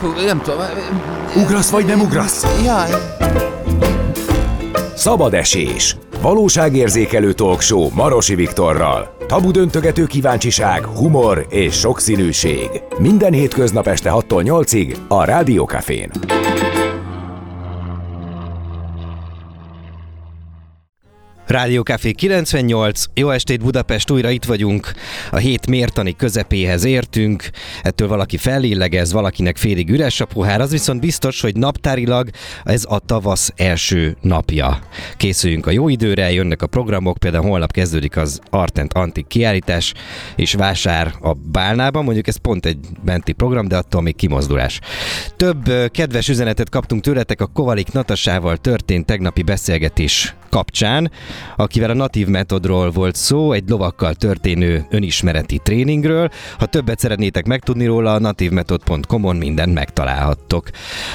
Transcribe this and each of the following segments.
Hú, nem tudom. Ugrasz vagy nem ugrasz? Jaj. Szabad esés. Valóságérzékelő talkshow Marosi Viktorral. Tabu döntögető kíváncsiság, humor és sokszínűség. Minden hétköznap este 6-tól 8-ig a Rádiókafén. Rádió Café 98, jó estét Budapest, újra itt vagyunk, a hét mértani közepéhez értünk, ettől valaki fellélegez, valakinek félig üres a pohár, az viszont biztos, hogy naptárilag ez a tavasz első napja. Készüljünk a jó időre, jönnek a programok, például holnap kezdődik az Artent Antik kiállítás és vásár a Bálnában, mondjuk ez pont egy benti program, de attól még kimozdulás. Több kedves üzenetet kaptunk tőletek a Kovalik Natasával történt tegnapi beszélgetés kapcsán, akivel a natív metodról volt szó, egy lovakkal történő önismereti tréningről. Ha többet szeretnétek megtudni róla, a nativmetod.com-on mindent megtalálhattok.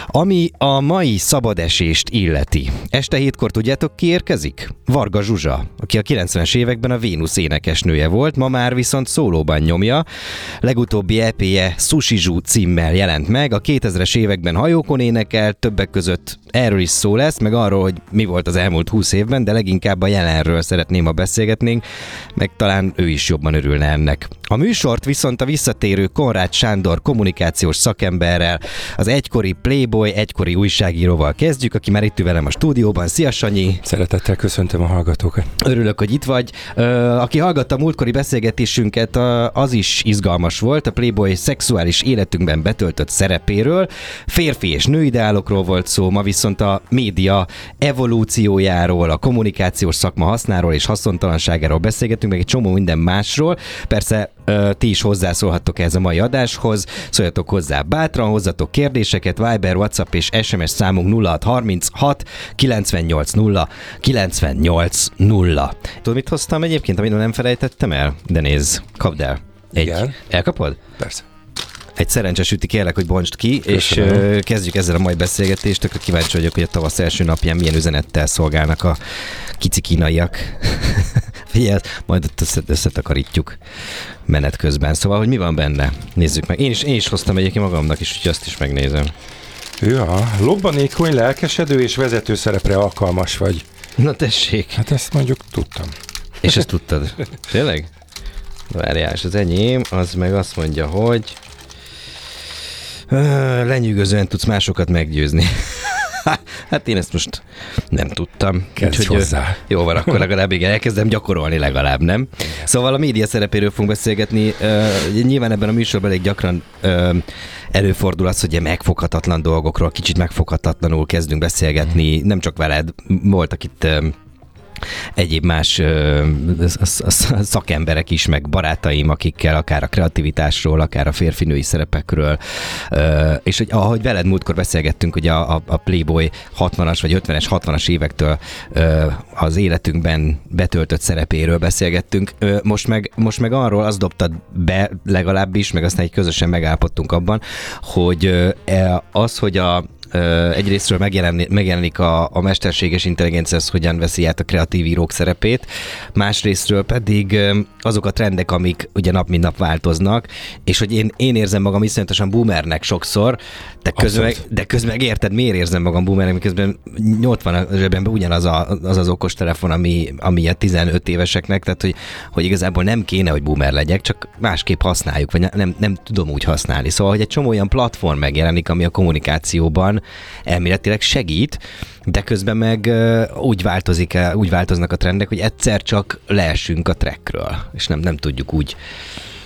Ami a mai szabadesést illeti. Este hétkor tudjátok ki érkezik? Varga Zsuzsa, aki a 90-es években a Vénusz énekesnője volt, ma már viszont szólóban nyomja. Legutóbbi EP-je Sushi Zsú címmel jelent meg, a 2000-es években hajókon énekel, többek között erről is szó lesz, meg arról, hogy mi volt az elmúlt 20 évben, de leginkább a jelenről szeretném, ha beszélgetnénk, meg talán ő is jobban örülne ennek. A műsort viszont a visszatérő Konrád Sándor kommunikációs szakemberrel, az egykori Playboy, egykori újságíróval kezdjük, aki már itt ül velem a stúdióban. Szia Sanyi! Szeretettel köszöntöm a hallgatókat. Örülök, hogy itt vagy. Aki hallgatta a múltkori beszélgetésünket, az is izgalmas volt. A Playboy szexuális életünkben betöltött szerepéről, férfi és női ideálokról volt szó, ma viszont a média evolúciójáról, a kommunikációs szakma hasznáról és haszontalanságáról beszélgetünk, meg egy csomó minden másról. Persze ti is hozzászólhattok ez a mai adáshoz, szóljatok hozzá bátran, hozzatok kérdéseket, Viber, WhatsApp és SMS számunk 0636 980 980. Tudod, mit hoztam egyébként, amit nem felejtettem el? De nézd, kapd el. Egy. Igen. Elkapod? Persze. Egy szerencsés üti kérlek, hogy bontsd ki, Köszönöm. és kezdjük ezzel a mai beszélgetést. Tökre kíváncsi vagyok, hogy a tavasz első napján milyen üzenettel szolgálnak a kici kínaiak. Figyelj, majd összetakarítjuk menet közben. Szóval, hogy mi van benne? Nézzük meg. Én is, én is hoztam egyébként magamnak is, úgyhogy azt is megnézem. Ja, lobbanékony, lelkesedő és vezető szerepre alkalmas vagy. Na tessék. Hát ezt mondjuk tudtam. És ezt tudtad? Tényleg? Várjál, és az enyém, az meg azt mondja, hogy lenyűgözően tudsz másokat meggyőzni. hát én ezt most nem tudtam. Kezdj Úgyhogy, hozzá. Jó van, akkor legalább igen, elkezdem gyakorolni legalább, nem? Szóval a média szerepéről fogunk beszélgetni. Uh, nyilván ebben a műsorban elég gyakran uh, előfordul az, hogy megfoghatatlan dolgokról, kicsit megfoghatatlanul kezdünk beszélgetni. Nem csak veled, voltak itt uh, egyéb más szakemberek is, meg barátaim, akikkel akár a kreativitásról, akár a férfinői szerepekről, és hogy ahogy veled múltkor beszélgettünk, hogy a, a Playboy 60-as vagy 50-es, 60-as évektől az életünkben betöltött szerepéről beszélgettünk, most, meg, most meg arról az dobtad be legalábbis, meg aztán egy közösen megállapodtunk abban, hogy e, az, hogy a, egyrésztről megjelenik, megjelenik a, a mesterséges intelligencia, az hogyan veszi át a kreatív írók szerepét, másrésztről pedig azok a trendek, amik ugye nap mint nap változnak, és hogy én, én érzem magam iszonyatosan boomernek sokszor, de közben, meg, de közben érted, miért érzem magam boomernek, miközben 80 a zsebemben ugyanaz a, az, az okos telefon, ami, ami a 15 éveseknek, tehát hogy, hogy igazából nem kéne, hogy boomer legyek, csak másképp használjuk, vagy nem, nem tudom úgy használni. Szóval, hogy egy csomó olyan platform megjelenik, ami a kommunikációban elméletileg segít, de közben meg úgy, változik, úgy változnak a trendek, hogy egyszer csak leesünk a trackről, és nem, nem tudjuk úgy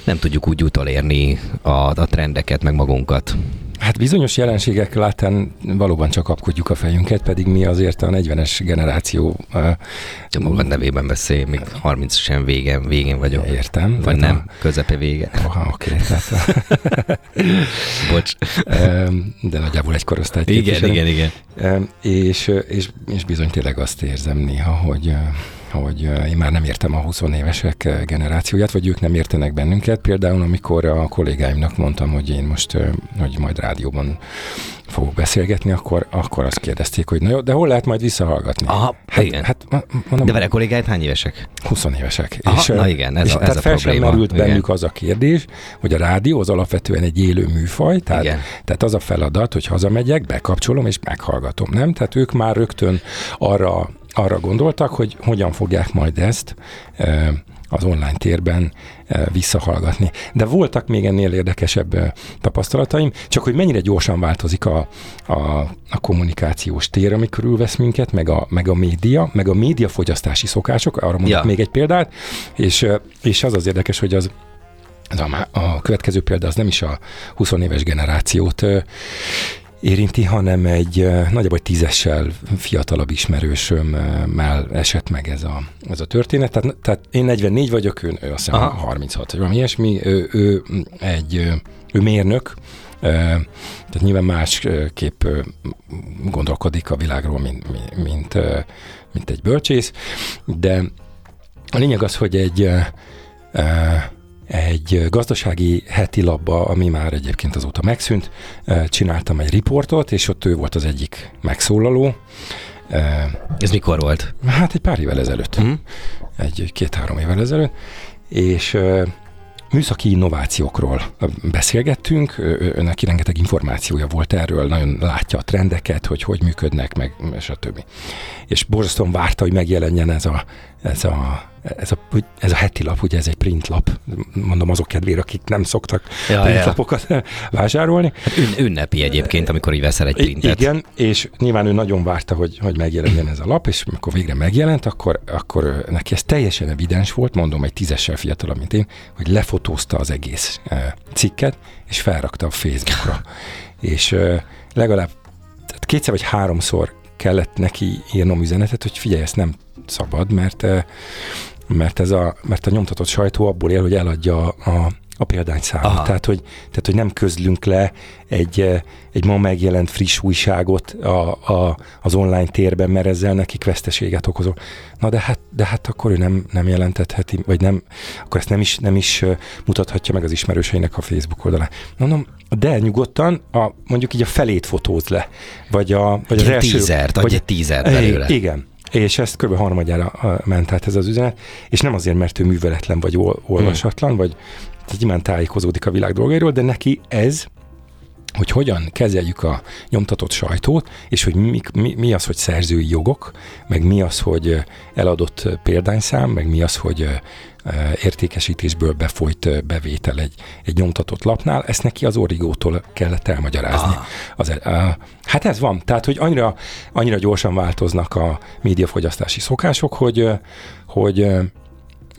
nem tudjuk úgy utolérni a, a trendeket, meg magunkat. Hát bizonyos jelenségek látán valóban csak kapkodjuk a fejünket, pedig mi azért a 40-es generáció... Te magad nevében beszélj, még 30 sem végén, végén vagyok. Értem. Vagy nem, a... közepe vége. Oh, oké, okay, tehát... Bocs. De nagyjából egy korosztályt Igen, igen, igen. És, és, és bizony tényleg azt érzem néha, hogy hogy én már nem értem a 20 évesek generációját, vagy ők nem értenek bennünket. Például, amikor a kollégáimnak mondtam, hogy én most, hogy majd rádióban fogok beszélgetni, akkor, akkor azt kérdezték, hogy na jó, de hol lehet majd visszahallgatni? Aha, hát, igen. Hát, mondom, de vele kollégáid hány évesek? 20 évesek. Aha, és, na igen, ez és a, ez tehát a fel probléma. sem merült igen. bennük az a kérdés, hogy a rádió az alapvetően egy élő műfaj, tehát, Igen. tehát az a feladat, hogy hazamegyek, bekapcsolom és meghallgatom, nem? Tehát ők már rögtön arra, arra gondoltak, hogy hogyan fogják majd ezt e, az online térben e, visszahallgatni. De voltak még ennél érdekesebb e, tapasztalataim, csak hogy mennyire gyorsan változik a, a, a kommunikációs tér, ami körülvesz minket, meg a, meg a média, meg a médiafogyasztási szokások, arra mondok Ja. még egy példát, és, és az az érdekes, hogy az ez a, a következő példa az nem is a 20 éves generációt érinti, hanem egy nagyjából tízessel fiatalabb ismerősömmel esett meg ez a, ez a történet. Tehát, tehát én 44 vagyok, ő, ő azt hiszem Aha. 36, vagy valami ilyesmi. Ő, ő egy ő mérnök, tehát nyilván másképp gondolkodik a világról, mint, mint, mint, egy bölcsész, de a lényeg az, hogy egy egy gazdasági heti labba, ami már egyébként azóta megszűnt, csináltam egy riportot, és ott ő volt az egyik megszólaló. Ez mikor volt? Hát egy pár évvel ezelőtt, Hm? egy két-három évvel ezelőtt, és műszaki innovációkról beszélgettünk, neki rengeteg információja volt erről, nagyon látja a trendeket, hogy hogy működnek, meg stb. És borzasztóan várta, hogy megjelenjen ez a, ez a, ez a, ez a heti lap, ugye ez egy printlap, mondom azok kedvére, akik nem szoktak Ja, ja. printlapokat vásárolni. Hát ün- ünnepi egyébként, amikor így veszel egy printet. Igen, és nyilván ő nagyon várta, hogy, hogy megjelenjen ez a lap, és amikor végre megjelent, akkor, akkor neki ez teljesen evidens volt, mondom, egy tízessel fiatalabb, mint én, hogy lefotózta az egész eh, cikket, és felrakta a Facebookra. és eh, legalább tehát kétszer vagy háromszor kellett neki írnom üzenetet, hogy figyelj, ezt nem szabad, mert, eh, mert, ez a, mert a nyomtatott sajtó abból él, hogy eladja a, a példányszámot. Aha. Tehát hogy, tehát, hogy nem közlünk le egy, eh, egy ma megjelent friss újságot a, a, az online térben, mert ezzel nekik veszteséget okozol. Na de hát, de hát akkor ő nem, nem jelentetheti, vagy nem, akkor ezt nem is, nem is eh, mutathatja meg az ismerőseinek a Facebook oldalán. Mondom, de nyugodtan a, mondjuk így a felét fotóz le, vagy, a, vagy az Egy első... tízert, vagy, egy tízert belőle. igen. És ezt kb. harmadjára ment át ez az üzenet, és nem azért, mert ő műveletlen vagy ol- olvasatlan, vagy tehát nyilván tájékozódik a világ dolgairól, de neki ez, hogy hogyan kezeljük a nyomtatott sajtót, és hogy mi, mi, mi az, hogy szerzői jogok, meg mi az, hogy eladott példányszám, meg mi az, hogy értékesítésből befolyt bevétel egy, egy nyomtatott lapnál, ezt neki az origótól kellett elmagyarázni. Ah. Az, uh, hát ez van, tehát hogy annyira, annyira gyorsan változnak a médiafogyasztási szokások, hogy, hogy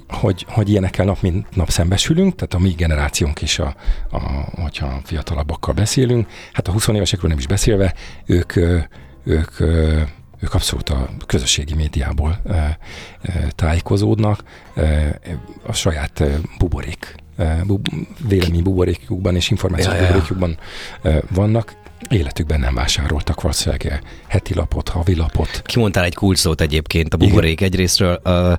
hogy, hogy ilyenekkel nap mint nap szembesülünk, tehát a mi generációnk is, a, a, hogyha fiatalabbakkal beszélünk, hát a 20 évesekről nem is beszélve, ők, ők, ők abszolút a közösségi médiából tájékozódnak, a saját buborék, bub, vélemény buborékjukban és információ Ja, ja, ja. buborékjukban ö, vannak, életükben nem vásároltak valószínűleg heti lapot, havi lapot. Kimondtál egy kulcsszót egyébként a buborék egyrésztről. A,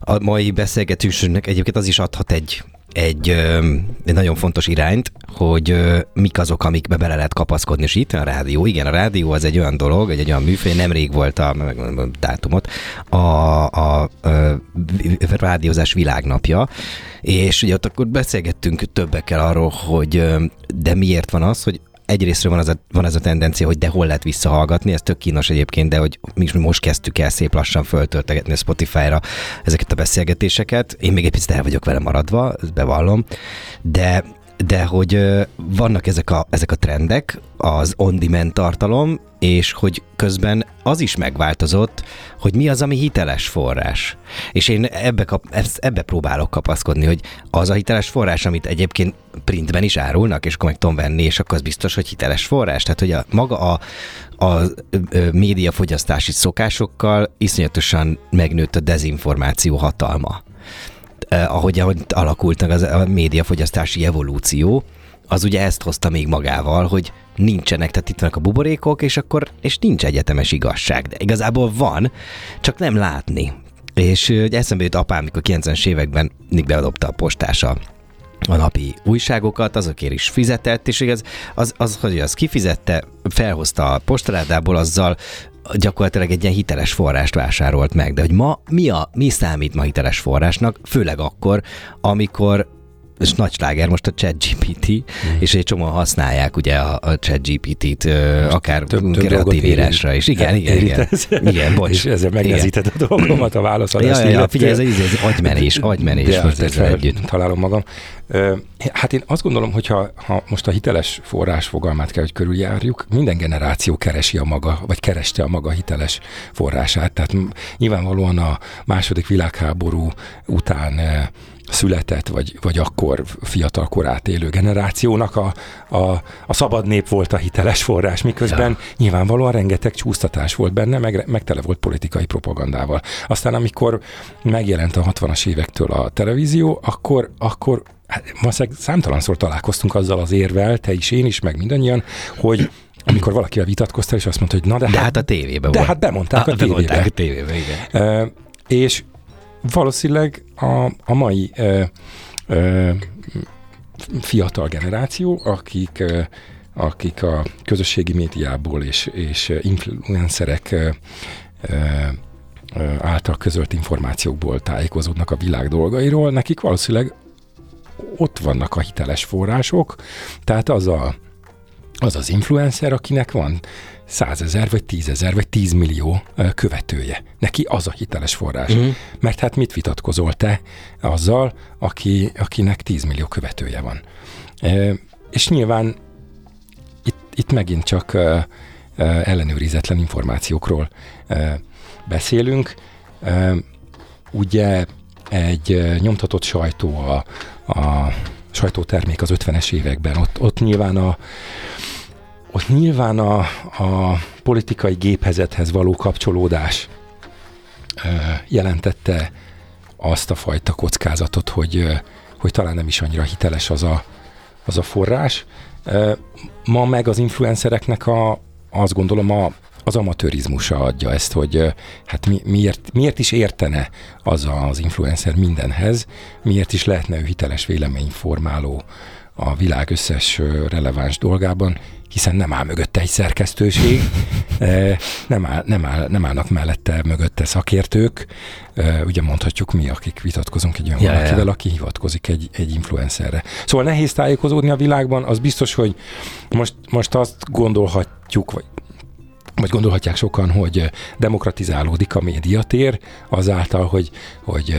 a mai beszélgetésünknek egyébként az is adhat egy, egy, egy nagyon fontos irányt, hogy mik azok, amikbe bele lehet kapaszkodni, és itt a rádió. Igen, a rádió az egy olyan dolog, egy, egy olyan műfaj, nemrég volt a, meg- dátumot, a, a, a vi- rádiózás világnapja, és ugye ott akkor beszélgettünk többekkel arról, hogy de miért van az, hogy egyrésztről van, az a, van ez a tendencia, hogy de hol lehet visszahallgatni, ez tök kínos egyébként, de hogy mi most kezdtük el szép lassan föltöltegetni a Spotify-ra ezeket a beszélgetéseket. Én még egy picit el vagyok vele maradva, ezt bevallom, de de hogy vannak ezek a, ezek a trendek, az on-demand tartalom, és hogy közben az is megváltozott, hogy mi az, ami hiteles forrás. És én ebbe, kap, ebbe próbálok kapaszkodni, hogy az a hiteles forrás, amit egyébként printben is árulnak, és akkor meg tudom venni, és akkor az biztos, hogy hiteles forrás. Tehát, hogy a, maga a, a médiafogyasztási szokásokkal iszonyatosan megnőtt a dezinformáció hatalma eh, ahogy, ahogy alakult meg az, a médiafogyasztási evolúció, az ugye ezt hozta még magával, hogy nincsenek, tehát itt vannak a buborékok, és akkor és nincs egyetemes igazság. De igazából van, csak nem látni. és hogy eszembe jut apám, mikor 90-es években mindig beadobta a postása a napi újságokat, azokért is fizetett, és az, az, az hogy az kifizette, felhozta a postaládából, azzal gyakorlatilag egy ilyen hiteles forrást vásárolt meg. De hogy ma mi, a, mi számít ma hiteles forrásnak, főleg akkor, amikor és nagy sláger most a ChatGPT, mm. és egy csomó használják ugye a, a ChatGPT-t, akár több, több kreatív írásra is. Igen, igen, igen. Igen, bocs. És ezzel megnehezíted a dolgomat a válaszadást. Ja, ja, ja, figyelj, ez, ez, ez agymenés, agymenés De most ezzel együtt. Találom magam. Hát én azt gondolom, hogy ha most a hiteles forrás fogalmát kell, hogy körüljárjuk, minden generáció keresi a maga, vagy kereste a maga hiteles forrását. Tehát nyilvánvalóan a második világháború után született, vagy, vagy akkor fiatal korát élő generációnak a, a, a szabad nép volt a hiteles forrás, miközben ja. nyilvánvalóan rengeteg csúsztatás volt benne, meg, meg tele volt politikai propagandával. Aztán amikor megjelent a 60-as évektől a televízió, akkor, akkor hát, számtalanszor találkoztunk azzal az érvel, te is, én is, meg mindannyian, hogy amikor valakivel vitatkoztál, és azt mondta, hogy na de, de hát, hát a tévébe de volt. hát bemondták a, a tévébe. a tévébe, igen. Uh, és valószínűleg a, a mai ö, ö, fiatal generáció, akik, ö, akik a közösségi médiából és, és influencerek ö, ö, által közölt információkból tájékozódnak a világ dolgairól, nekik valószínűleg ott vannak a hiteles források, tehát az a, az, az influencer, akinek van százezer, vagy tízezer, vagy tízmillió követője. Neki az a hiteles forrás. Uh-huh. Mert hát mit vitatkozol te azzal, aki, akinek tízmillió követője van. E, és nyilván itt, itt megint csak e, ellenőrizetlen információkról e, beszélünk. E, ugye egy nyomtatott sajtó a, a sajtótermék az 50-es években, ott, ott nyilván a ott nyilván a, a politikai géphezethez való kapcsolódás jelentette azt a fajta kockázatot, hogy, hogy talán nem is annyira hiteles az a, az a forrás. Ma meg az influencereknek a, azt gondolom a, az amatőrizmusa adja ezt, hogy hát mi, miért, miért is értene az az influencer mindenhez, miért is lehetne ő hiteles véleményformáló a világ összes releváns dolgában, hiszen nem áll mögötte egy szerkesztőség, nem, áll, nem, áll, nem állnak mellette mögötte szakértők, ugye mondhatjuk mi, akik vitatkozunk egy olyan ja, valakivel, ja. aki hivatkozik egy, egy influencerre. Szóval nehéz tájékozódni a világban, az biztos, hogy most, most azt gondolhatjuk, vagy vagy gondolhatják sokan, hogy demokratizálódik a médiatér azáltal, hogy... hogy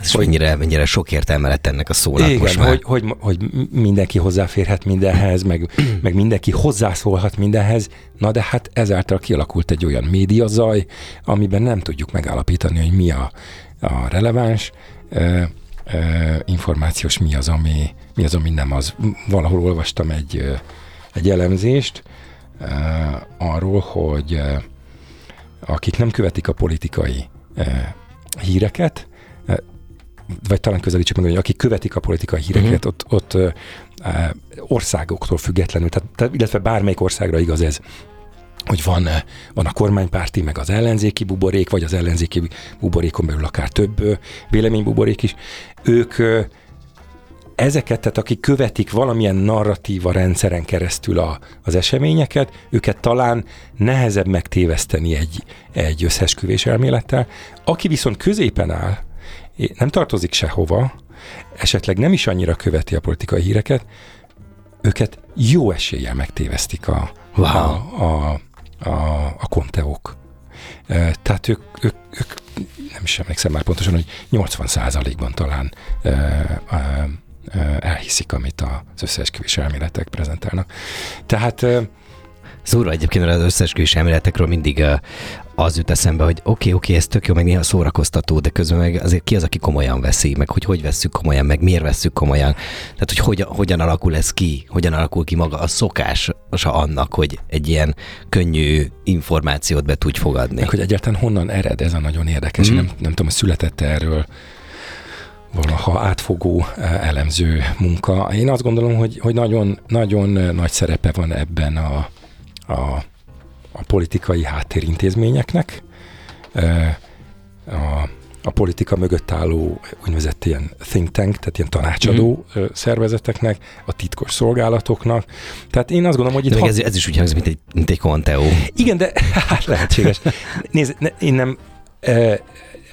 Ez hogy mennyire, mennyire sok értelme lett ennek a szónak igen, most már. Hogy, hogy, hogy mindenki hozzáférhet mindenhez, meg, meg mindenki hozzászólhat mindenhez, na de hát ezáltal kialakult egy olyan médiazaj, amiben nem tudjuk megállapítani, hogy mi a, a releváns ö, ö, információs, mi az, ami, mi az, ami nem az. Valahol olvastam egy, egy elemzést, arról, hogy uh, akik nem követik a politikai uh, híreket, vagy talán közelítsük meg, hogy akik követik a politikai híreket, uh-huh. ott, ott országoktól függetlenül, tehát, tehát, illetve bármelyik országra igaz ez, hogy van, van a kormánypárti, meg az ellenzéki buborék, vagy az ellenzéki buborékon belül akár több véleménybuborék is, ők ezeket, tehát akik követik valamilyen narratíva rendszeren keresztül a, az eseményeket, őket talán nehezebb megtéveszteni egy, egy összesküvés elmélettel. Aki viszont középen áll, nem tartozik sehova, esetleg nem is annyira követi a politikai híreket, őket jó eséllyel megtévesztik a, wow. a, a, a, a konteók. Tehát ők, ők, ők, nem is emlékszem már pontosan, hogy 80 ban talán elhiszik, amit az összeesküvés elméletek prezentálnak. Tehát Szúra egyébként az összeesküvés elméletekről mindig az jut eszembe, hogy oké, okay, oké, okay, ez tök jó, meg néha szórakoztató, de közben meg azért ki az, aki komolyan veszi, meg hogy hogy vesszük komolyan, meg miért vesszük komolyan. Tehát, hogy hogyan, hogyan alakul ez ki, hogyan alakul ki maga a szokása annak, hogy egy ilyen könnyű információt be tudj fogadni. Meg hogy egyáltalán honnan ered, ez a nagyon érdekes. Mm. Nem, nem tudom, hogy született erről valaha átfogó e, elemző munka. Én azt gondolom, hogy, hogy nagyon, nagyon nagy szerepe van ebben a, a, a politikai háttérintézményeknek, e, a, a politika mögött álló úgynevezett ilyen think tank, tehát ilyen tanácsadó mm. szervezeteknek, a titkos szolgálatoknak. Tehát én azt gondolom, hogy itt... De hat... ez, ez is úgy hangzik, mint egy, mint egy konteó. Igen, de hát lehetséges. Nézd, ne, én nem... E,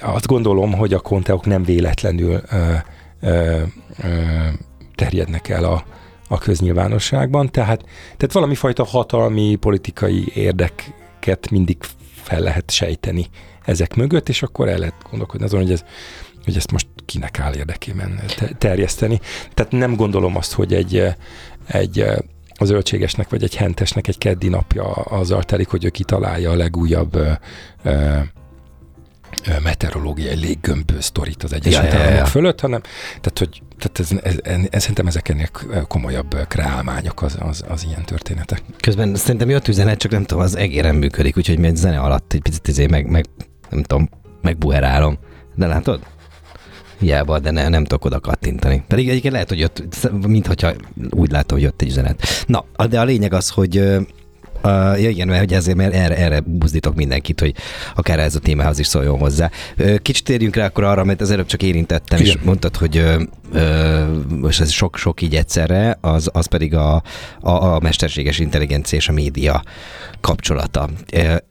azt gondolom, hogy a konteok nem véletlenül e, e, e, terjednek el a, a köznyilvánosságban, tehát, tehát valami fajta hatalmi, politikai érdeket mindig fel lehet sejteni ezek mögött, és akkor el lehet gondolkodni azon, hogy, ez, hogy ezt most kinek áll érdekében terjeszteni. Tehát nem gondolom azt, hogy egy, egy az zöldségesnek vagy egy hentesnek egy keddi napja azzal telik, hogy ő kitalálja a legújabb meteorológiai léggömb sztorit az Egyesült ja, Államok ja, ja. fölött, hanem tehát, hogy tehát ez, ez, ez, szerintem ezek ennél komolyabb kreálmányok az, az, az ilyen történetek. Közben szerintem jött üzenet, csak nem tudom, az egéren működik, úgyhogy egy zene alatt egy picit izé meg, meg nem tudom, megbuherálom. De látod? Hiába, de ne, nem tudok oda kattintani. Pedig egyébként lehet, hogy jött, mintha úgy látom, hogy jött egy üzenet. Na, de a lényeg az, hogy Uh, ja igen, mert hogy ezért mert erre, erre buzdítok mindenkit, hogy akár ez a témához is szóljon hozzá. Kicsit térjünk rá akkor arra, mert az előbb csak érintettem, igen. és mondtad, hogy most ez sok-sok így egyszerre, az, az pedig a, a, a mesterséges intelligencia és a média kapcsolata.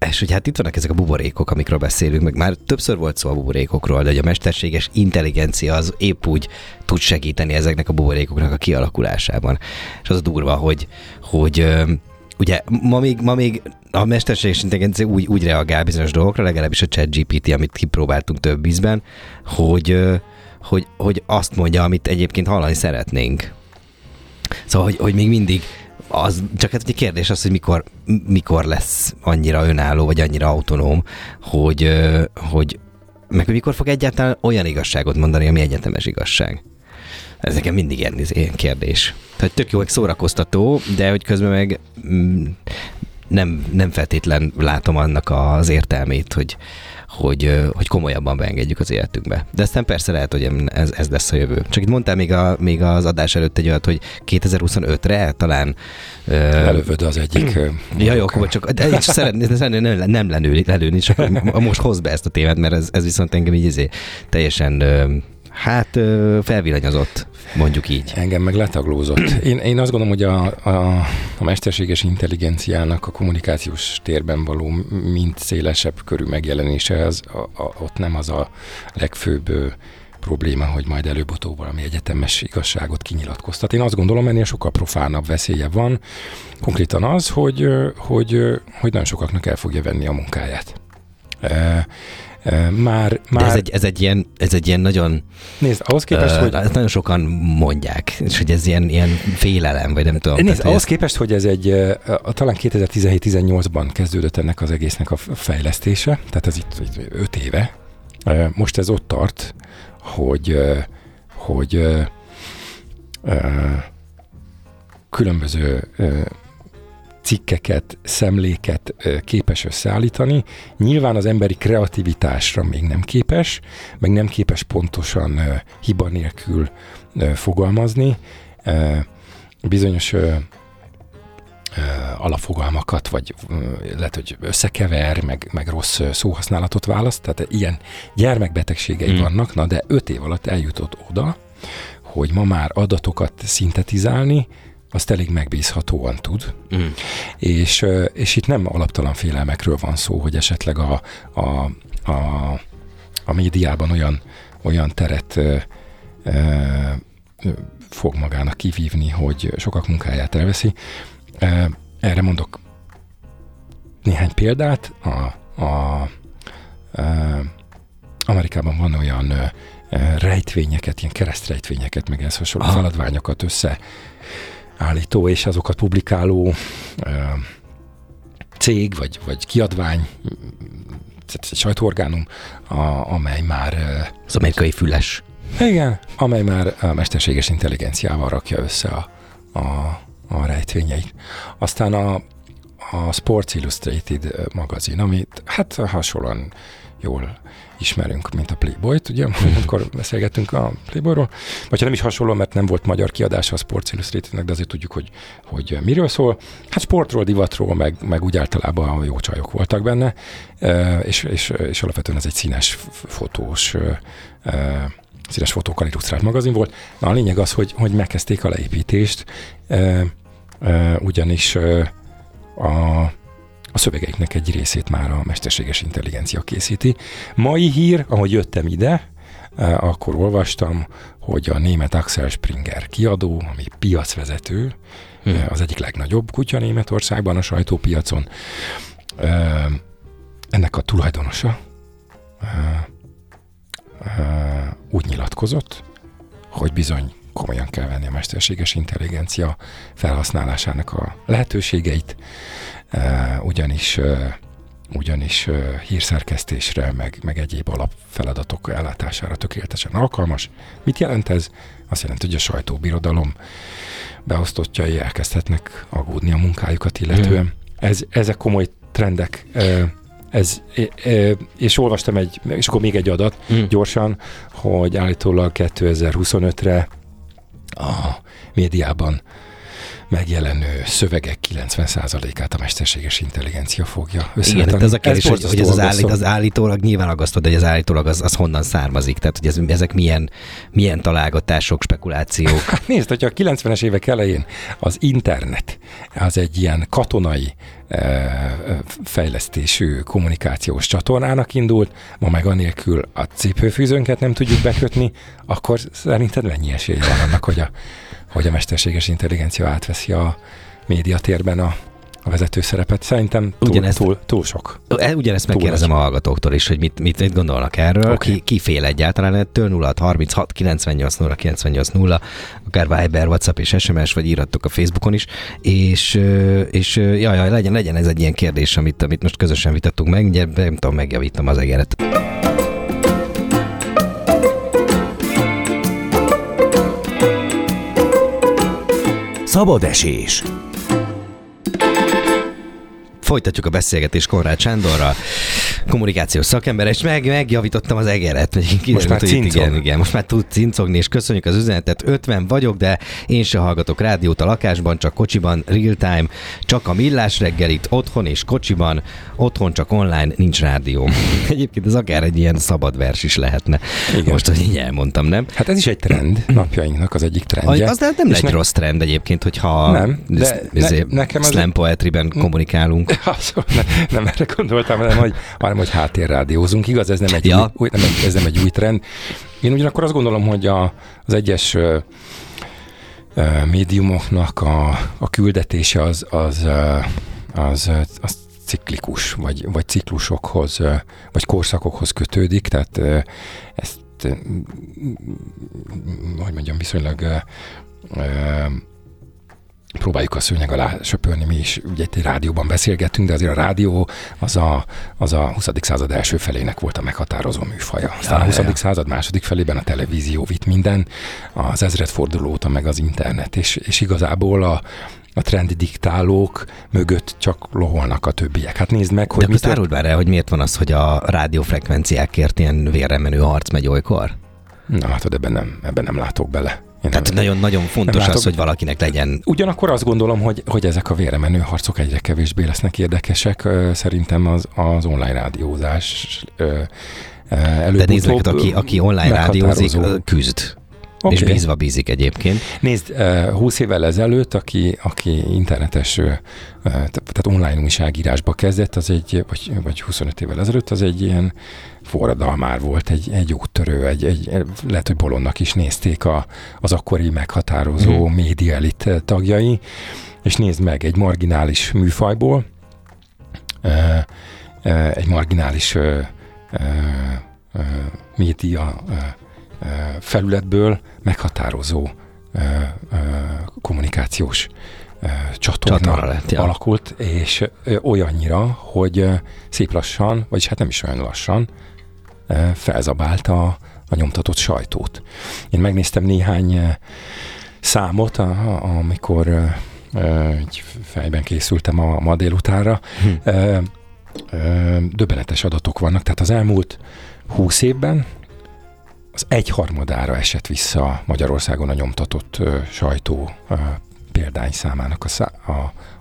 És hogy hát itt vannak ezek a buborékok, amikről beszélünk, meg már többször volt szó a buborékokról, de hogy a mesterséges intelligencia az épp úgy tud segíteni ezeknek a buborékoknak a kialakulásában. És az durva, hogy, hogy ugye ma még, ma még a mesterséges intelligencia úgy, úgy reagál bizonyos dolgokra, legalábbis a chat GPT, amit kipróbáltunk több ízben, hogy, hogy, hogy azt mondja, amit egyébként hallani szeretnénk. Szóval, hogy, hogy még mindig az, csak hát egy kérdés az, hogy mikor, mikor lesz annyira önálló, vagy annyira autonóm, hogy, hogy meg hogy mikor fog egyáltalán olyan igazságot mondani, ami egyetemes igazság. Ez nekem mindig ilyen, ilyen kérdés. Tehát tök jó, hogy szórakoztató, de hogy közben meg mm, nem, nem feltétlen látom annak az értelmét, hogy, hogy, hogy komolyabban beengedjük az életünkbe. De aztán persze lehet, hogy ez, ez lesz a jövő. Csak itt mondtál még, a, még az adás előtt egy olyat, hogy 2025-re talán... Elővöd az egyik... ja, jó, akkor csak, de csak szeretném, nem, nem lelőni, lelőni, csak most hoz be ezt a témát, mert ez, ez viszont engem így izé, teljesen hát felvillanyozott, mondjuk így. Engem meg letaglózott. Én, én azt gondolom, hogy a, a, a mesterséges intelligenciának a kommunikációs térben való mint szélesebb körű megjelenése, az, a, a, ott nem az a legfőbb probléma, hogy majd előbb-utóbb valami egyetemes igazságot kinyilatkoztat. Én azt gondolom, ennél sokkal profánabb veszélye van. Konkrétan az, hogy, hogy, hogy nagyon sokaknak el fogja venni a munkáját már... már... ez egy, ez, egy ilyen, ez egy ilyen nagyon... Nézd, ahhoz képest, uh, hogy... Nagyon sokan mondják, és hogy ez ilyen, ilyen félelem, vagy nem tudom. Nézd, tehát, ahhoz ez... képest, hogy ez egy, uh, talán 2017-18-ban kezdődött ennek az egésznek a fejlesztése, tehát ez itt, itt öt éve, uh, most ez ott tart, hogy, uh, hogy uh, uh, különböző uh, cikkeket, szemléket képes összeállítani. Nyilván az emberi kreativitásra még nem képes, meg nem képes pontosan hiba nélkül fogalmazni. Bizonyos alapfogalmakat, vagy lehet, hogy összekever, meg, meg rossz szóhasználatot választ, tehát ilyen gyermekbetegségei mm. vannak, na de öt év alatt eljutott oda, hogy ma már adatokat szintetizálni, azt elég megbízhatóan tud. Mm. És, és itt nem alaptalan félelmekről van szó, hogy esetleg a, a, a, a médiában olyan, olyan teret ö, ö, fog magának kivívni, hogy sokak munkáját elveszi. Erre mondok néhány példát. A, a, a Amerikában van olyan rejtvényeket, ilyen keresztrejtvényeket, meg ez hasonló feladványokat össze állító és azokat publikáló cég, vagy, vagy kiadvány, egy sajtóorgánum, a, amely már... Az amerikai füles. Igen, amely már a mesterséges intelligenciával rakja össze a, a, a rejtvényeit. Aztán a, a Sports Illustrated magazin, amit hát hasonlóan jól ismerünk, mint a Playboy-t, ugye, amikor beszélgettünk a Playboyról, vagy ha nem is hasonló, mert nem volt magyar kiadása a Sports Illustratednek, de azért tudjuk, hogy, hogy miről szól. Hát sportról, divatról, meg, meg úgy általában jó csajok voltak benne, és, és, és alapvetően ez egy színes fotós színes fotókkal illusztrált magazin volt. Na a lényeg az, hogy, hogy megkezdték a leépítést, ugyanis a a szövegeiknek egy részét már a mesterséges intelligencia készíti. Mai hír, ahogy jöttem ide, e, akkor olvastam, hogy a német Axel Springer kiadó, ami piacvezető, hmm. az egyik legnagyobb kutya Németországban a sajtópiacon, e, ennek a tulajdonosa úgy nyilatkozott, hogy bizony komolyan kell venni a mesterséges intelligencia felhasználásának a lehetőségeit, ugyanis ugyanis hírszerkesztésre, meg, meg egyéb alapfeladatok ellátására tökéletesen alkalmas. Mit jelent ez? Azt jelenti, hogy a sajtóbirodalom beosztottjai elkezdhetnek aggódni a munkájukat illetően. Ez, ezek komoly trendek. Ez, és olvastam egy, és akkor még egy adat mm. gyorsan, hogy állítólag 2025-re a médiában megjelenő szövegek 90%-át a mesterséges intelligencia fogja. Igen, ez a kérdés, ez hogy, hogy ez az, állít, az állítólag nyilván aggasztod, de hogy az állítólag az, az honnan származik, tehát hogy ez, ezek milyen, milyen találgatások, spekulációk. Hát nézd, hogyha a 90-es évek elején az internet az egy ilyen katonai fejlesztésű kommunikációs csatornának indult, ma meg anélkül a cipőfűzőnket nem tudjuk bekötni, akkor szerinted mennyi esély van annak, hogy a hogy a mesterséges intelligencia átveszi a médiatérben a, a vezető szerepet. Szerintem túl, ugyanezt, túl, túl sok. E, ugyanezt megkérdezem a hallgatóktól is, hogy mit, mit, mit gondolnak erről. Okay. Ki, ki fél egyáltalán ettől? 0 36 98 0 98 0, akár Viber, WhatsApp és SMS, vagy írhattok a Facebookon is. És, és jaj, jaj, legyen, legyen ez egy ilyen kérdés, amit, amit most közösen vitattunk meg. Ugye, nem tudom, megjavítom az egeret. Szabad esés. Folytatjuk a beszélgetést Konrád Sándorral, kommunikációs szakember, és meg, megjavítottam az egeret. Most már cincog. Igen, igen, most már tud cincogni, és köszönjük az üzenetet. 50 vagyok, de én se hallgatok rádiót a lakásban, csak kocsiban, real time, csak a millás reggelit, otthon és kocsiban, otthon csak online, nincs rádió. Egyébként ez akár egy ilyen szabad vers is lehetne. Igen. Most, hogy így elmondtam, nem? Hát ez is egy trend, napjainknak az egyik trendje. Az nem, nem egy ne... rossz trend egyébként, hogyha nem, de ne, nekem az slam poetryben kommunikálunk. ne, nem erre gondoltam, hanem hogy, hanem, hogy háttérrádiózunk. Igaz, ez nem, egy ja. új, nem, ez nem egy új trend. Én ugyanakkor azt gondolom, hogy a, az egyes ö, ö, médiumoknak a, a küldetése az, az, az, az, ciklikus, vagy, vagy ciklusokhoz, vagy korszakokhoz kötődik, tehát ezt, hogy mondjam, viszonylag próbáljuk a szőnyeg alá söpörni, mi is ugye egy rádióban beszélgettünk, de azért a rádió az a, az a 20. század első felének volt a meghatározó műfaja. Aztán a 20. Ja. század második felében a televízió vitt minden, az ezredforduló óta meg az internet, és, és igazából a, a trendi diktálók mögött csak loholnak a többiek. Hát nézd meg, hogy... De mit áruld már el, hogy miért van az, hogy a rádiófrekvenciákért ilyen vérre menő harc megy olykor? Na hát ebben nem, ebben nem látok bele. Tehát nagyon-nagyon fontos az, hogy valakinek legyen. Ugyanakkor azt gondolom, hogy, hogy ezek a véremenő harcok egyre kevésbé lesznek érdekesek. Szerintem az, az online rádiózás előbb De nézd meg, aki, aki online rádiózik, küzd. Okay. És bízva bízik egyébként. Nézd, 20 évvel ezelőtt, aki, aki internetes, tehát online újságírásba kezdett, az egy, vagy, vagy 25 évvel ezelőtt, az egy ilyen forradalmár volt, egy, egy úttörő, egy, egy, lehet, hogy bolondnak is nézték a, az akkori meghatározó mm. média elit tagjai, és nézd meg, egy marginális műfajból, egy marginális média felületből meghatározó kommunikációs csatorna, csatorna lett, ja. alakult, és olyannyira, hogy szép lassan, vagyis hát nem is olyan lassan, felzabálta a nyomtatott sajtót. Én megnéztem néhány számot, amikor egy fejben készültem a ma délutánra, hm. döbbenetes adatok vannak, tehát az elmúlt 20 évben az egyharmadára esett vissza Magyarországon a nyomtatott ö, sajtó ö, példány számának a, szá, a,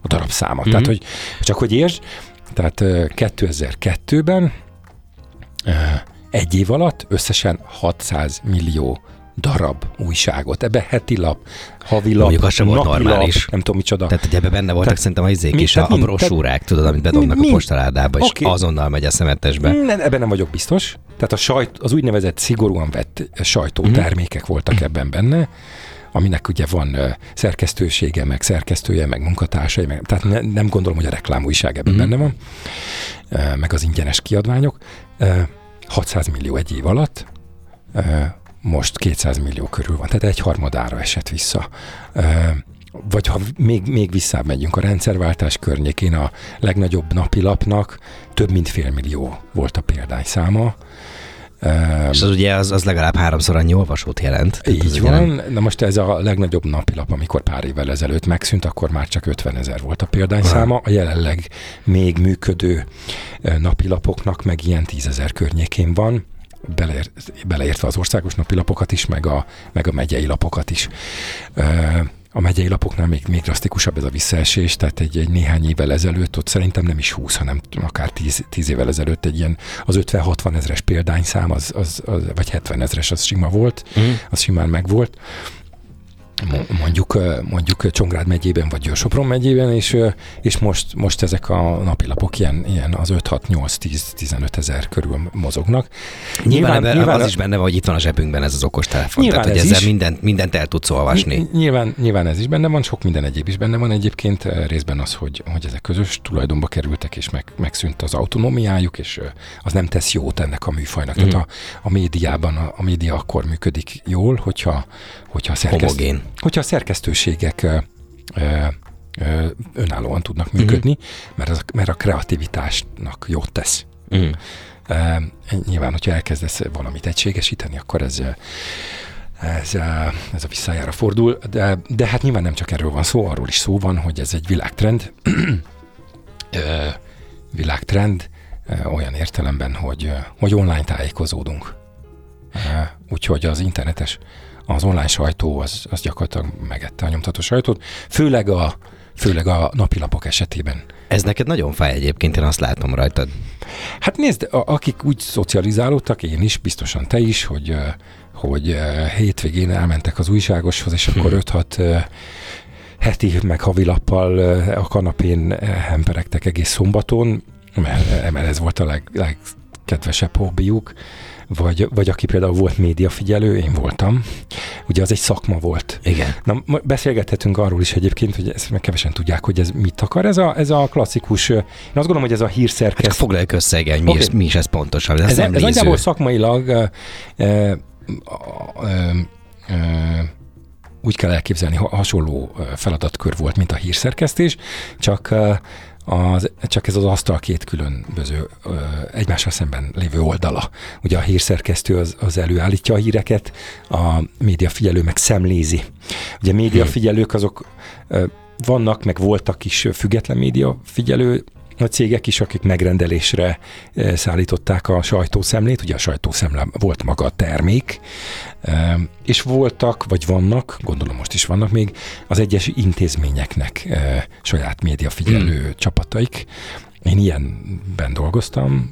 a darabszáma. Mm-hmm. Tehát, hogy csak hogy értsd, tehát 2002-ben egy év alatt összesen 600 millió darab újságot. Ebbe heti lap, havi lap, Mondjuk az sem volt normális. Lap, nem tudom micsoda. Tehát, hogy ebbe benne voltak tehát, szerintem a izék is, a, a brosúrák, tudod, amit bedobnak a postaládába, és okay. azonnal megy a szemetesbe. Nem, ebben nem vagyok biztos. Tehát a sajt, az úgynevezett szigorúan vett sajtótermékek mm. voltak ebben benne aminek ugye van szerkesztősége, meg szerkesztője, meg munkatársai, meg, tehát ne, nem gondolom, hogy a reklámújság ebben mm. benne van, meg az ingyenes kiadványok. 600 millió egy év alatt, most 200 millió körül van, tehát egy harmadára esett vissza. Vagy ha még, még visszább megyünk a rendszerváltás környékén, a legnagyobb napilapnak több mint fél millió volt a példányszáma. És az ugye az, az legalább háromszor annyi olvasót jelent. Így van. Nem... Na most ez a legnagyobb napilap, amikor pár évvel ezelőtt megszűnt, akkor már csak 50 ezer volt a példányszáma. A jelenleg még működő napilapoknak meg ilyen 10 ezer környékén van beleért, beleértve az országos napilapokat is, meg a, meg a megyei lapokat is. A megyei lapoknál még, még drasztikusabb ez a visszaesés, tehát egy, egy néhány évvel ezelőtt, ott szerintem nem is 20, hanem akár 10, 10 évvel ezelőtt egy ilyen az 50-60 ezres példányszám, az, az, az, vagy 70 ezres, az sima volt, mm. az simán megvolt mondjuk, mondjuk Csongrád megyében, vagy Sopron megyében, és, és most, most ezek a napilapok ilyen, ilyen az 5-6-8-10-15 ezer körül mozognak. Nyilván, nyilván, nyilván az is benne van, hogy itt van a zsebünkben ez az okostelefon, tehát hogy ezzel mindent, mindent el tudsz olvasni. Nyilván, nyilván ez is benne van, sok minden egyéb is benne van egyébként, részben az, hogy, hogy ezek közös tulajdonba kerültek, és meg, megszűnt az autonómiájuk, és az nem tesz jót ennek a műfajnak. Mm. Tehát mhm. a, a médiában, a, a média akkor működik jól, hogyha, hogyha szerkeszt... Homogén hogyha a szerkesztőségek ö, ö, ö, önállóan tudnak működni, uh-huh. mert, az, mert a kreativitásnak jót tesz. Uh-huh. E, nyilván, hogyha elkezdesz valamit egységesíteni, akkor ez ez, ez a visszájára fordul, de, de hát nyilván nem csak erről van szó, arról is szó van, hogy ez egy világtrend, világtrend olyan értelemben, hogy, hogy online tájékozódunk. Úgyhogy az internetes az online sajtó az, az gyakorlatilag megette a nyomtató sajtót, főleg a, főleg a napilapok esetében. Ez neked nagyon fáj egyébként, én azt látom rajtad. Hát nézd, akik úgy szocializálódtak, én is, biztosan te is, hogy, hogy hétvégén elmentek az újságoshoz, és akkor 5-6 heti, meg havilappal a kanapén hemperegtek egész szombaton, mert, mert ez volt a leg, legkedvesebb hobbiuk vagy, vagy aki például volt médiafigyelő, én voltam, ugye az egy szakma volt. Igen. Na, beszélgethetünk arról is egyébként, hogy ezt meg kevesen tudják, hogy ez mit akar. Ez a, ez a klasszikus, én azt gondolom, hogy ez a hírszerkesztő. Hát foglaljuk össze, igen, mi, okay. is, mi is ez pontosan. Ez, ez, ez nagyjából szakmailag e, e, e, úgy kell elképzelni, hasonló feladatkör volt, mint a hírszerkesztés, csak az, csak ez az asztal két különböző egymással szemben lévő oldala. Ugye a hírszerkesztő az, az előállítja a híreket, a médiafigyelő meg szemlézi. Ugye médiafigyelők azok vannak, meg voltak is független médiafigyelő a cégek is, akik megrendelésre eh, szállították a sajtószemlét, ugye a sajtószemle volt maga a termék, eh, és voltak, vagy vannak, gondolom most is vannak még, az egyes intézményeknek eh, saját médiafigyelő hmm. csapataik. Én ilyenben dolgoztam,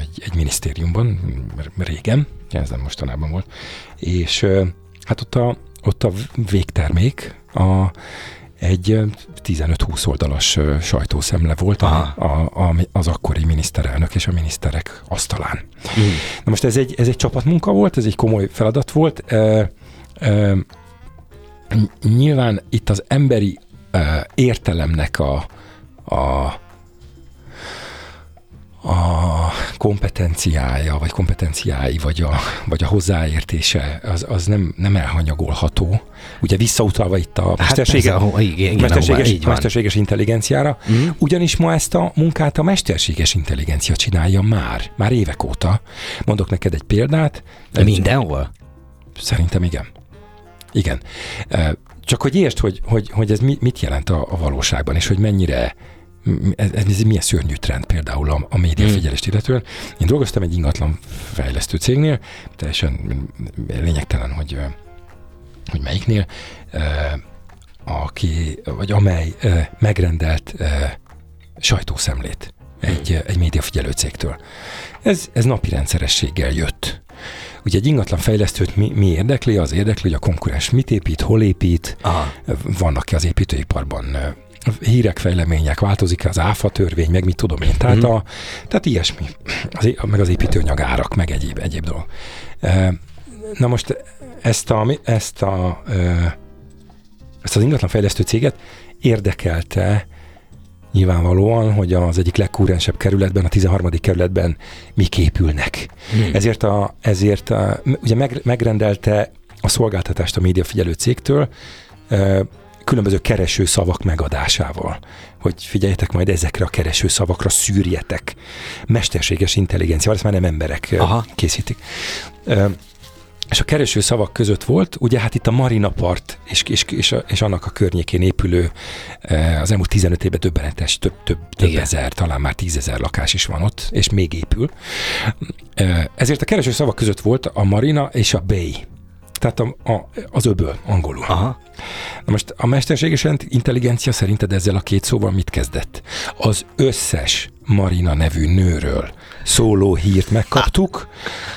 egy, egy minisztériumban, régen, ez nem mostanában volt, és hát ott a, ott a végtermék, a, egy 15-20 oldalas sajtószemle volt a, a, a, az akkori miniszterelnök és a miniszterek asztalán. Mm. Na most ez egy, ez egy csapatmunka volt, ez egy komoly feladat volt. E, e, nyilván itt az emberi e, értelemnek a, a a kompetenciája, vagy kompetenciái, vagy a, vagy a hozzáértése, az, az nem, nem elhanyagolható. Ugye visszautalva itt a hát mestersége, hát a, igen, mesterséges, mesterséges intelligenciára, mm. ugyanis ma ezt a munkát a mesterséges intelligencia csinálja már, már évek óta. Mondok neked egy példát. De mindenhol? Szerintem igen. Igen. Csak hogy értsd, hogy, hogy, hogy ez mit jelent a, a valóságban, és hogy mennyire ez, ez milyen szörnyű trend például a, a médiafigyelést illetően. Én dolgoztam egy ingatlan fejlesztő cégnél, teljesen lényegtelen, hogy, hogy melyiknél, aki, vagy amely megrendelt sajtószemlét egy, egy médiafigyelő cégtől. Ez, ez napi rendszerességgel jött. Ugye egy ingatlan fejlesztőt mi, mi érdekli? Az érdekli, hogy a konkurens mit épít, hol épít, Aha. vannak-e az építőiparban hírek, fejlemények, változik az áfa törvény, meg mit tudom én. Tehát, mm. a, tehát ilyesmi, az, meg az építőanyag árak, meg egyéb, egyéb dolog. Na most ezt a, ezt a ezt az ingatlan fejlesztő céget érdekelte nyilvánvalóan, hogy az egyik legkúrensebb kerületben, a 13. kerületben mik épülnek. Hmm. Ezért, a, ezért a, ugye meg, megrendelte a szolgáltatást a médiafigyelő cégtől, különböző kereső szavak megadásával. Hogy figyeljetek majd ezekre a kereső szavakra, szűrjetek. Mesterséges intelligencia, ezt már nem emberek Aha. készítik. És a kereső szavak között volt, ugye hát itt a Marina Part és, és, és, és annak a környékén épülő az elmúlt 15 évben döbbenetes, több, több, több ezer, talán már tízezer lakás is van ott, és még épül. Ezért a kereső szavak között volt a Marina és a Bay tehát a, a, az öböl angolul. Aha. Na most a mesterséges intelligencia szerinted ezzel a két szóval mit kezdett? Az összes Marina nevű nőről szóló hírt megkaptuk,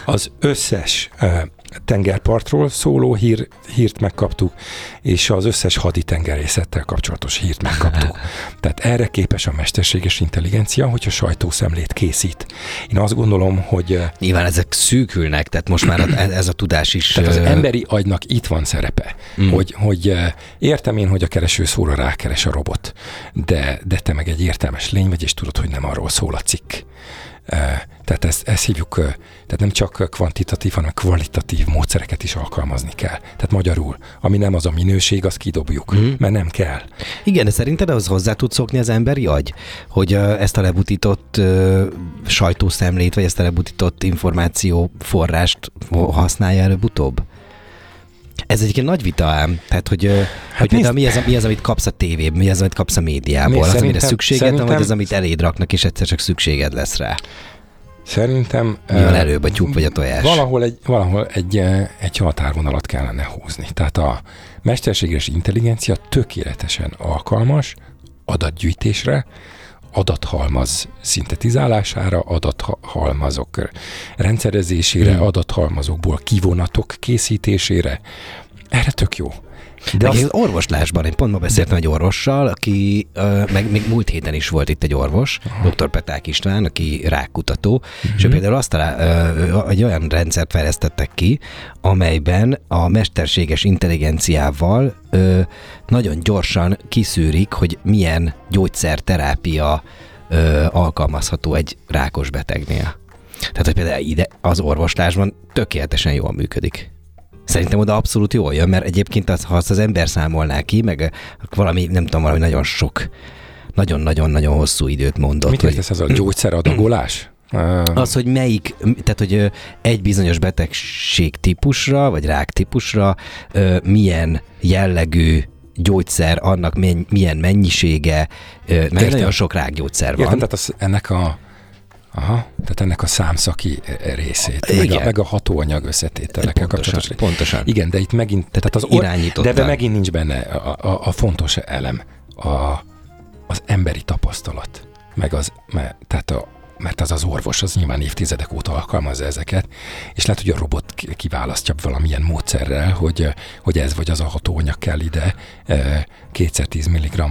az összes uh, tengerpartról szóló hír, hírt megkaptuk, és az összes haditengerészettel kapcsolatos hírt megkaptuk. Tehát erre képes a mesterséges intelligencia, hogyha sajtószemlét készít. Én azt gondolom, hogy... Nyilván ezek szűkülnek, tehát most már ez a tudás is... Tehát az emberi agynak itt van szerepe, mm. hogy, hogy értem én, hogy a kereső szóra rákeres a robot, de, de te meg egy értelmes lény vagy, és tudod, hogy nem arról szól a cikk. Tehát ezt, ezt hívjuk, tehát nem csak kvantitatív, hanem kvalitatív módszereket is alkalmazni kell. Tehát magyarul, ami nem az a minőség, azt kidobjuk, mm. mert nem kell. Igen, de szerinted az hozzá tud szokni az emberi agy, hogy ezt a lebutított uh, sajtószemlét, vagy ezt a lebutított információforrást használja előbb-utóbb? Ez egyébként nagy vita ám, tehát hogy, hát hogy mi, az, mi az, amit kapsz a tévében, mi az, amit kapsz a médiából, nézd, az, amire szükséged van, vagy az, amit eléd raknak, és egyszer csak szükséged lesz rá. Szerintem... Mi van előbb, a tyúk vagy a tojás? Valahol egy, valahol egy, egy határvonalat kellene húzni. Tehát a mesterséges intelligencia tökéletesen alkalmas adatgyűjtésre, adathalmaz szintetizálására, adathalmazok rendszerezésére, hmm. adathalmazokból kivonatok készítésére. Erre tök jó. De az... orvoslásban, én pont ma beszéltem egy orvossal, aki, meg még múlt héten is volt itt egy orvos, dr. Peták István, aki rákkutató, uh-huh. és ő például azt talál, egy olyan rendszert fejlesztettek ki, amelyben a mesterséges intelligenciával nagyon gyorsan kiszűrik, hogy milyen gyógyszerterápia alkalmazható egy rákos betegnél. Tehát, hogy például ide az orvoslásban tökéletesen jól működik. Szerintem oda abszolút jól jön, mert egyébként az, ha azt az ember számolná ki, meg valami, nem tudom, valami nagyon sok, nagyon-nagyon-nagyon hosszú időt mondott. Mit értesz ez a gyógyszeradagolás? Az, hogy melyik, tehát, hogy egy bizonyos betegség típusra, vagy rák típusra milyen jellegű gyógyszer, annak milyen mennyisége, mert Értem. nagyon sok rákgyógyszer van. Értem, tehát az, ennek a Aha, tehát ennek a számszaki részét, Igen. meg a, meg a hatóanyag összetételekkel kapcsolatos. Pontosan. Igen, de itt megint, tehát az irányította. De megint nincs benne a, a, a fontos elem, a, az emberi tapasztalat, meg az, mert, tehát a, mert az az orvos, az nyilván évtizedek óta alkalmazza ezeket, és lehet, hogy a robot kiválasztja valamilyen módszerrel, hogy, hogy ez vagy az a hatóanyag kell ide kétszer 10 mg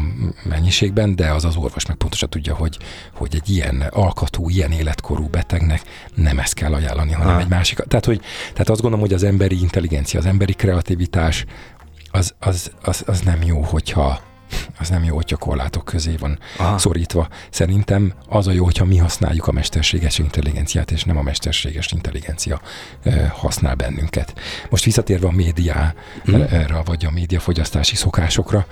mennyiségben, de az az orvos meg pontosan tudja, hogy, hogy egy ilyen alkatú, ilyen életkorú betegnek nem ezt kell ajánlani, hanem ha. egy másik. Tehát, hogy, tehát azt gondolom, hogy az emberi intelligencia, az emberi kreativitás az, az, az, az nem jó, hogyha az nem jó, hogyha korlátok közé van Aha. szorítva. Szerintem az a jó, hogyha mi használjuk a mesterséges intelligenciát, és nem a mesterséges intelligencia használ bennünket. Most visszatérve a médiára, hmm. vagy a médiafogyasztási szokásokra,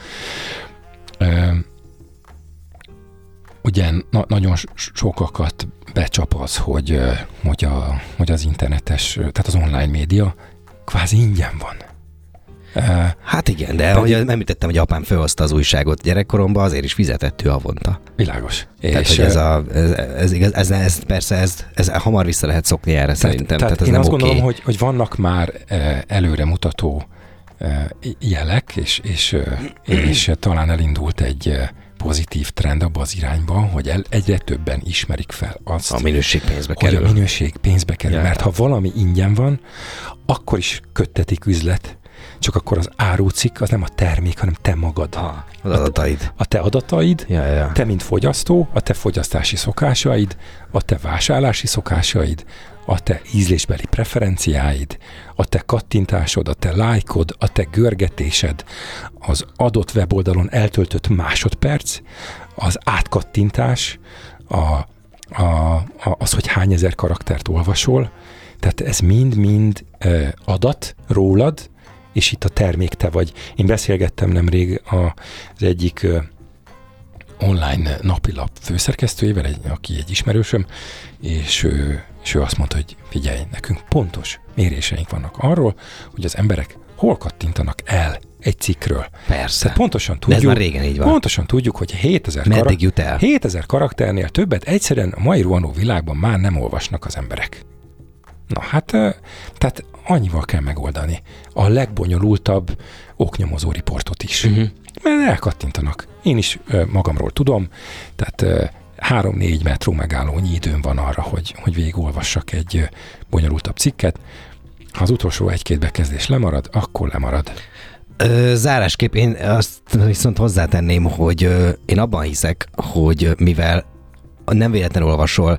ugye na- nagyon sokakat becsap az, hogy, hogy, a, hogy az internetes, tehát az online média kvázi ingyen van. Hát igen, de ahogy említettem, hogy apám felhozta az újságot gyerekkoromban, azért is fizetett ő havonta. Világos. Tehát, és hogy ez, a, ez, ez, igaz, ez, ez, persze, ez, ez hamar vissza lehet szokni erre tehát, szerintem. Tehát, tehát ez én nem azt okay. gondolom, hogy, hogy vannak már előremutató jelek, és, és, és talán elindult egy pozitív trend abba az irányba, hogy el, egyre többen ismerik fel azt, a minőség pénzbe kerül. Hogy a minőség pénzbe kerül, ja. mert ha valami ingyen van, akkor is köttetik üzlet, csak akkor az árucik az nem a termék, hanem te magad. Ah, az adataid. A te adataid, ja, ja. te mint fogyasztó, a te fogyasztási szokásaid, a te vásárlási szokásaid, a te ízlésbeli preferenciáid, a te kattintásod, a te lájkod, a te görgetésed, az adott weboldalon eltöltött másodperc, az átkattintás, a, a, a, az, hogy hány ezer karaktert olvasol, tehát ez mind-mind adat rólad, és itt a termék te vagy. Én beszélgettem nemrég az egyik online napilap főszerkesztőjével, egy, aki egy ismerősöm, és ő, és ő azt mondta, hogy figyelj, nekünk pontos méréseink vannak arról, hogy az emberek hol kattintanak el egy cikkről. Persze. Tehát pontosan tudjuk, De ez már régen így van. Pontosan tudjuk, hogy 7000, Meddig karak- jut el? 7000 karakternél többet egyszerűen a mai rohanó világban már nem olvasnak az emberek. Na hát, tehát annyival kell megoldani. A legbonyolultabb oknyomozó riportot is. Uh-huh. Mert elkattintanak. Én is magamról tudom, tehát három-négy metró megállónyi időm van arra, hogy, hogy végigolvassak egy bonyolultabb cikket. Ha az utolsó egy-két bekezdés lemarad, akkor lemarad. Ö, zárásképp én azt viszont hozzátenném, hogy ö, én abban hiszek, hogy mivel nem véletlenül olvasol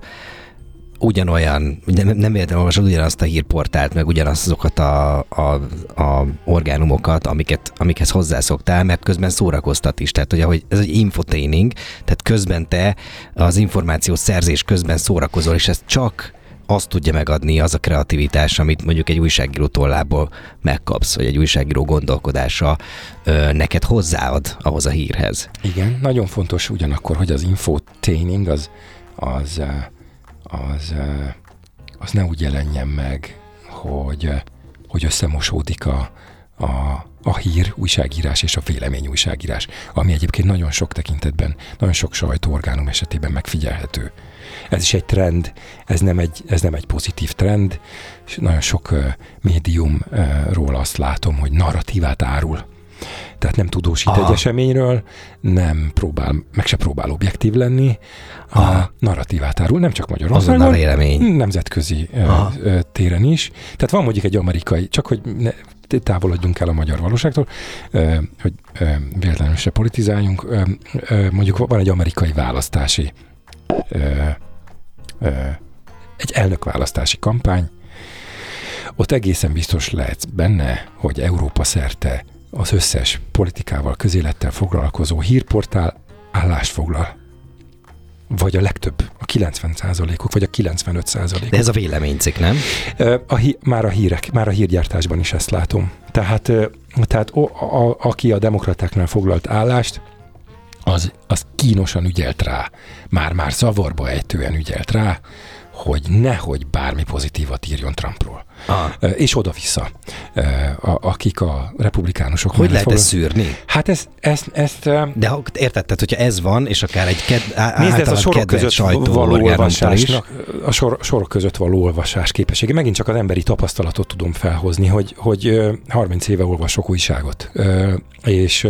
ugyanolyan, nem, nem véletlenül olvasod ugyanazt a hírportált, meg ugyanazokat a, a, a orgánumokat, amiket, amikhez hozzászoktál, mert közben szórakoztat is. Tehát, hogy ahogy ez egy infotaining, tehát közben te az információ szerzés közben szórakozol, és ez csak azt tudja megadni az a kreativitás, amit mondjuk egy újságíró tollából megkapsz, vagy egy újságíró gondolkodása ö, neked hozzáad ahhoz a hírhez. Igen, nagyon fontos ugyanakkor, hogy az infotaining az, az az, az ne úgy jelenjen meg, hogy, hogy összemosódik a, a, a hír, újságírás és a vélemény újságírás, ami egyébként nagyon sok tekintetben, nagyon sok sajtóorgánum esetében megfigyelhető. Ez is egy trend, ez nem egy, ez nem egy pozitív trend, és nagyon sok uh, médiumról azt látom, hogy narratívát árul tehát nem tudósít Aha. egy eseményről, nem próbál, meg se próbál objektív lenni, Aha. a narratívát árul, nem csak Magyarországon, nemzetközi Aha. téren is. Tehát van mondjuk egy amerikai, csak hogy ne, távolodjunk el a magyar valóságtól, hogy véletlenül se politizáljunk, mondjuk van egy amerikai választási egy elnökválasztási kampány, ott egészen biztos lehet benne, hogy Európa szerte az összes politikával, közélettel foglalkozó hírportál állást foglal. Vagy a legtöbb, a 90%-ok, vagy a 95%-ok. De ez a véleménycik, nem? A hí- már a hírek, már a hírgyártásban is ezt látom. Tehát, tehát a, a, aki a demokratáknál foglalt állást, az, az kínosan ügyelt rá, már-már zavarba ejtően ügyelt rá, hogy nehogy bármi pozitívat írjon Trumpról. Ah. És oda-vissza, akik a republikánusok... Hogy lehet ezt szűrni? Hát ezt... ezt, ezt De ha, érted, tehát hogyha ez van, és akár egy ked, Nézd, ez a sorok között való olvasásnak, a sor, sorok között való olvasás képessége. Megint csak az emberi tapasztalatot tudom felhozni, hogy, hogy 30 éve olvasok újságot, és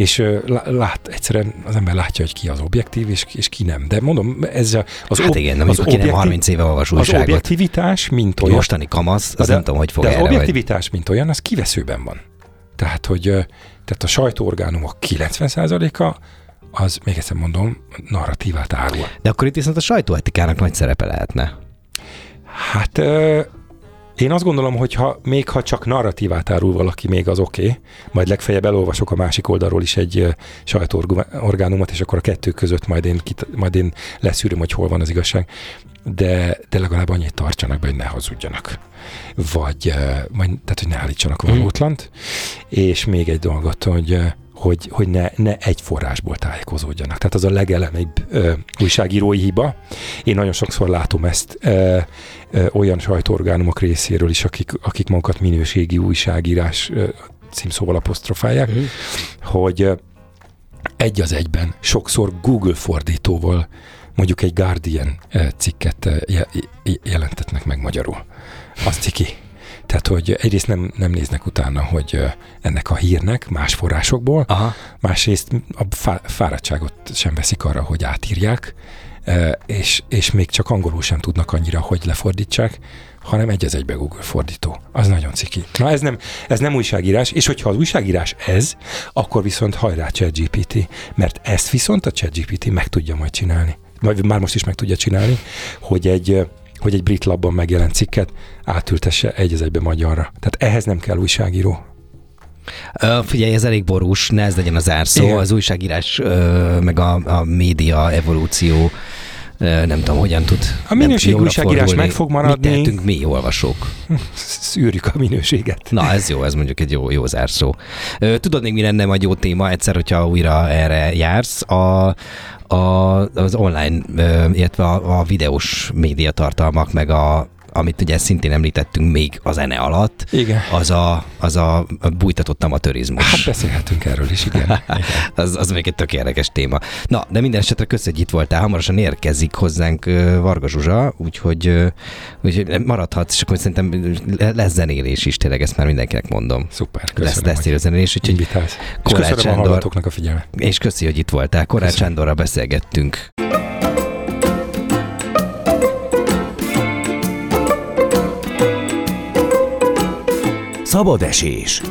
és lát, egyszerűen az ember látja, hogy ki az objektív, és, és ki nem. De mondom, ez az, hát igen, nem az objektív, nem 30 éve olvas. Az objektivitás, mint olyan. Mostani kamasz, az de, nem tudom, hogy fog De az objektivitás, vagy. mint olyan, az kiveszőben van. Tehát, hogy tehát a sajtóorgánumok 90%-a az, még egyszer mondom, narratívát árul. De akkor itt viszont a sajtóetikának nagy szerepe lehetne. Hát én azt gondolom, hogy ha, még ha csak narratívát árul valaki, még az oké, okay. majd legfeljebb elolvasok a másik oldalról is egy sajtóorgánumot, és akkor a kettő között majd én, majd én leszűröm, hogy hol van az igazság. De, de legalább annyit tartsanak be, hogy ne hazudjanak. Vagy, vagy tehát, hogy ne állítsanak valótlant. Mm. És még egy dolgot, hogy hogy, hogy ne, ne egy forrásból tájékozódjanak. Tehát az a legelemibb ö, újságírói hiba. Én nagyon sokszor látom ezt ö, ö, olyan sajtóorgánumok részéről is, akik, akik magukat minőségi újságírás ö, címszóval apostrofálják, uh-huh. hogy egy az egyben sokszor Google fordítóval mondjuk egy Guardian cikket jelentetnek meg magyarul. Azt ciki. Tehát, hogy egyrészt nem, nem néznek utána, hogy ennek a hírnek más forrásokból, Aha. másrészt a fáradtságot sem veszik arra, hogy átírják, és, és még csak angolul sem tudnak annyira, hogy lefordítsák, hanem egy az egybe Google fordító. Az nagyon ciki. Na ez nem, ez nem újságírás, és hogyha az újságírás ez, akkor viszont hajrá ChatGPT, mert ezt viszont a ChatGPT meg tudja majd csinálni. Majd már most is meg tudja csinálni, hogy egy hogy egy brit labban megjelent cikket átültesse egy az egybe magyarra. Tehát ehhez nem kell újságíró. Uh, figyelj, ez elég borús, ne ez legyen az árszó. Igen. Az újságírás, uh, meg a, a média evolúció nem tudom, hogyan tud. A minőség újságírás meg fog maradni. Mit tehetünk mi, olvasók? Szűrjük a minőséget. Na, ez jó, ez mondjuk egy jó, jó zárszó. Tudod még, mi lenne majd jó téma egyszer, hogyha újra erre jársz? A, a, az online, illetve a, a videós médiatartalmak, meg a, amit ugye szintén említettünk még a zene alatt, igen. az a, az a bújtatott amatőrizmus. Hát beszélhetünk erről is, igen. az, az még egy tök érdekes téma. Na, de minden esetre köszönjük, hogy itt voltál. Hamarosan érkezik hozzánk Varga Zsuzsa, úgyhogy, úgyhogy maradhatsz, és akkor szerintem lesz zenélés is, tényleg ezt már mindenkinek mondom. Szuper, köszönöm. Lesz, lesz zenélés, úgyhogy Korács Sándor, a, a figyelmet. És köszi, hogy itt voltál. Korács Sándorral beszélgettünk. Szabad esés